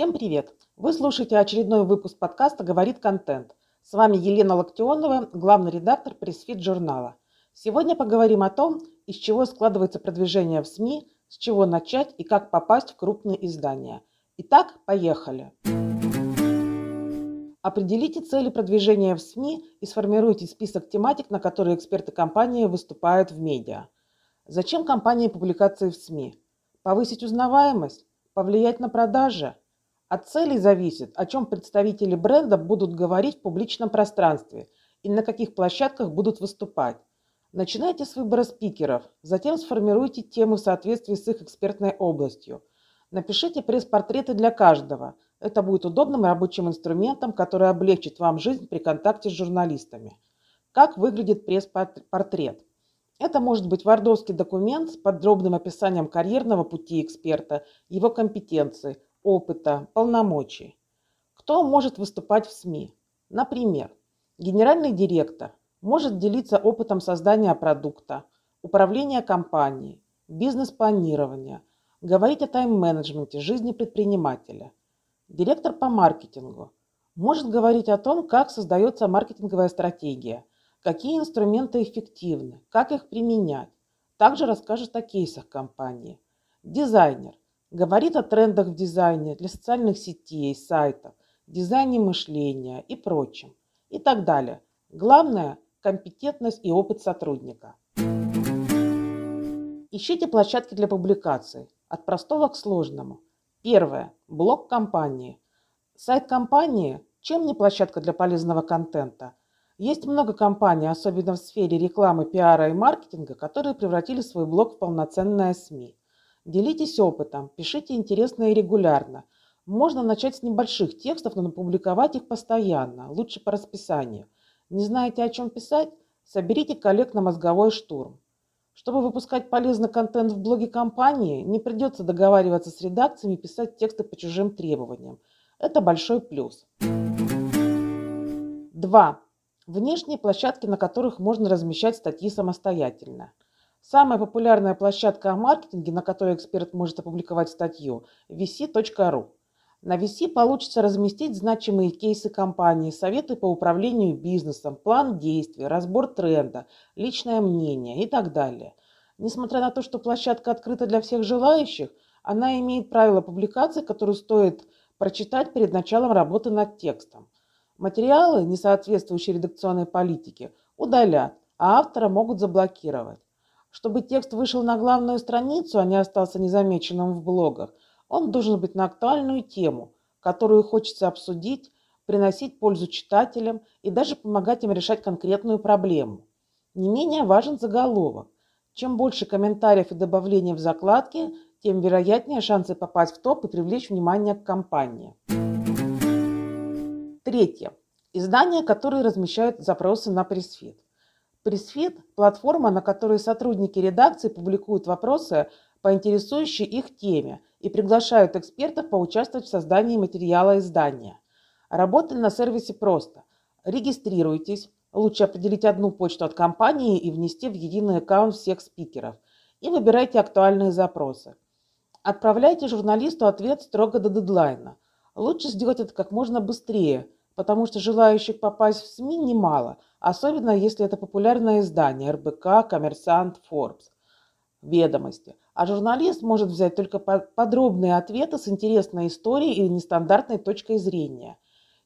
Всем привет! Вы слушаете очередной выпуск подкаста «Говорит контент». С вами Елена Локтионова, главный редактор пресс-фит журнала. Сегодня поговорим о том, из чего складывается продвижение в СМИ, с чего начать и как попасть в крупные издания. Итак, поехали! Определите цели продвижения в СМИ и сформируйте список тематик, на которые эксперты компании выступают в медиа. Зачем компании публикации в СМИ? Повысить узнаваемость? Повлиять на продажи? От целей зависит, о чем представители бренда будут говорить в публичном пространстве и на каких площадках будут выступать. Начинайте с выбора спикеров, затем сформируйте темы в соответствии с их экспертной областью. Напишите пресс-портреты для каждого – это будет удобным рабочим инструментом, который облегчит вам жизнь при контакте с журналистами. Как выглядит пресс-портрет? Это может быть вардовский документ с подробным описанием карьерного пути эксперта, его компетенций, опыта, полномочий. Кто может выступать в СМИ? Например, генеральный директор может делиться опытом создания продукта, управления компанией, бизнес-планирования, говорить о тайм-менеджменте жизни предпринимателя – Директор по маркетингу может говорить о том, как создается маркетинговая стратегия, какие инструменты эффективны, как их применять. Также расскажет о кейсах компании. Дизайнер говорит о трендах в дизайне для социальных сетей, сайтов, дизайне мышления и прочем. И так далее. Главное – компетентность и опыт сотрудника. Ищите площадки для публикаций. От простого к сложному – Первое. Блог компании. Сайт компании – чем не площадка для полезного контента? Есть много компаний, особенно в сфере рекламы, пиара и маркетинга, которые превратили свой блог в полноценное СМИ. Делитесь опытом, пишите интересно и регулярно. Можно начать с небольших текстов, но публиковать их постоянно, лучше по расписанию. Не знаете, о чем писать? Соберите коллег на мозговой штурм. Чтобы выпускать полезный контент в блоге компании, не придется договариваться с редакциями и писать тексты по чужим требованиям. Это большой плюс. 2. Внешние площадки, на которых можно размещать статьи самостоятельно. Самая популярная площадка о маркетинге, на которой эксперт может опубликовать статью – vc.ru. На VC получится разместить значимые кейсы компании, советы по управлению бизнесом, план действий, разбор тренда, личное мнение и так далее. Несмотря на то, что площадка открыта для всех желающих, она имеет правила публикации, которые стоит прочитать перед началом работы над текстом. Материалы, не соответствующие редакционной политике, удалят, а автора могут заблокировать. Чтобы текст вышел на главную страницу, а не остался незамеченным в блогах, он должен быть на актуальную тему, которую хочется обсудить, приносить пользу читателям и даже помогать им решать конкретную проблему. Не менее важен заголовок. Чем больше комментариев и добавлений в закладки, тем вероятнее шансы попасть в топ и привлечь внимание к компании. Третье. Издания, которые размещают запросы на Pressfeed. Pressfeed – платформа, на которой сотрудники редакции публикуют вопросы по интересующей их теме и приглашают экспертов поучаствовать в создании материала издания. Работать на сервисе просто. Регистрируйтесь, лучше определить одну почту от компании и внести в единый аккаунт всех спикеров. И выбирайте актуальные запросы. Отправляйте журналисту ответ строго до дедлайна. Лучше сделать это как можно быстрее, потому что желающих попасть в СМИ немало, особенно если это популярное издание РБК, Коммерсант, Forbes, Ведомости а журналист может взять только подробные ответы с интересной историей или нестандартной точкой зрения.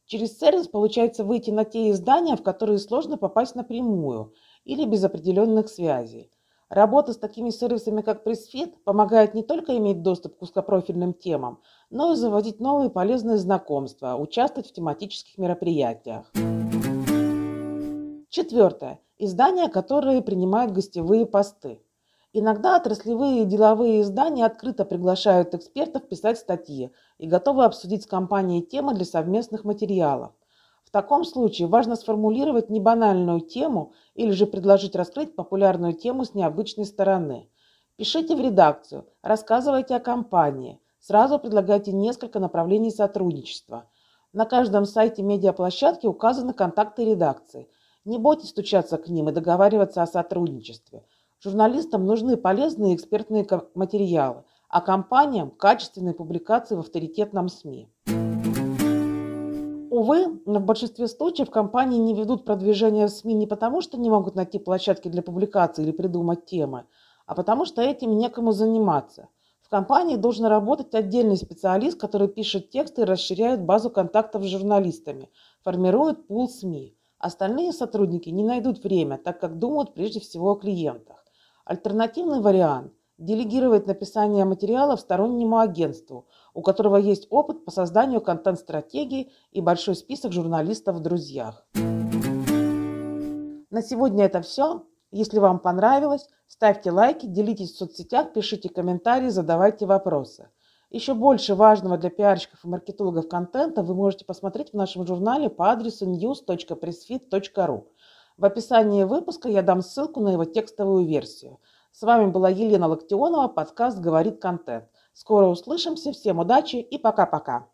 Через сервис получается выйти на те издания, в которые сложно попасть напрямую или без определенных связей. Работа с такими сервисами, как PressFit, помогает не только иметь доступ к узкопрофильным темам, но и заводить новые полезные знакомства, участвовать в тематических мероприятиях. Четвертое. Издания, которые принимают гостевые посты. Иногда отраслевые и деловые издания открыто приглашают экспертов писать статьи и готовы обсудить с компанией темы для совместных материалов. Таком случае важно сформулировать небанальную тему или же предложить раскрыть популярную тему с необычной стороны. Пишите в редакцию, рассказывайте о компании, сразу предлагайте несколько направлений сотрудничества. На каждом сайте медиаплощадки указаны контакты редакции. Не бойтесь стучаться к ним и договариваться о сотрудничестве – Журналистам нужны полезные экспертные материалы, а компаниям – качественные публикации в авторитетном СМИ. Увы, в большинстве случаев компании не ведут продвижение в СМИ не потому, что не могут найти площадки для публикации или придумать темы, а потому что этим некому заниматься. В компании должен работать отдельный специалист, который пишет тексты и расширяет базу контактов с журналистами, формирует пул СМИ. Остальные сотрудники не найдут время, так как думают прежде всего о клиентах. Альтернативный вариант – делегировать написание материалов стороннему агентству, у которого есть опыт по созданию контент-стратегии и большой список журналистов в друзьях. На сегодня это все. Если вам понравилось, ставьте лайки, делитесь в соцсетях, пишите комментарии, задавайте вопросы. Еще больше важного для пиарщиков и маркетологов контента вы можете посмотреть в нашем журнале по адресу news.pressfit.ru. В описании выпуска я дам ссылку на его текстовую версию. С вами была Елена Локтионова, подкаст «Говорит контент». Скоро услышимся, всем удачи и пока-пока.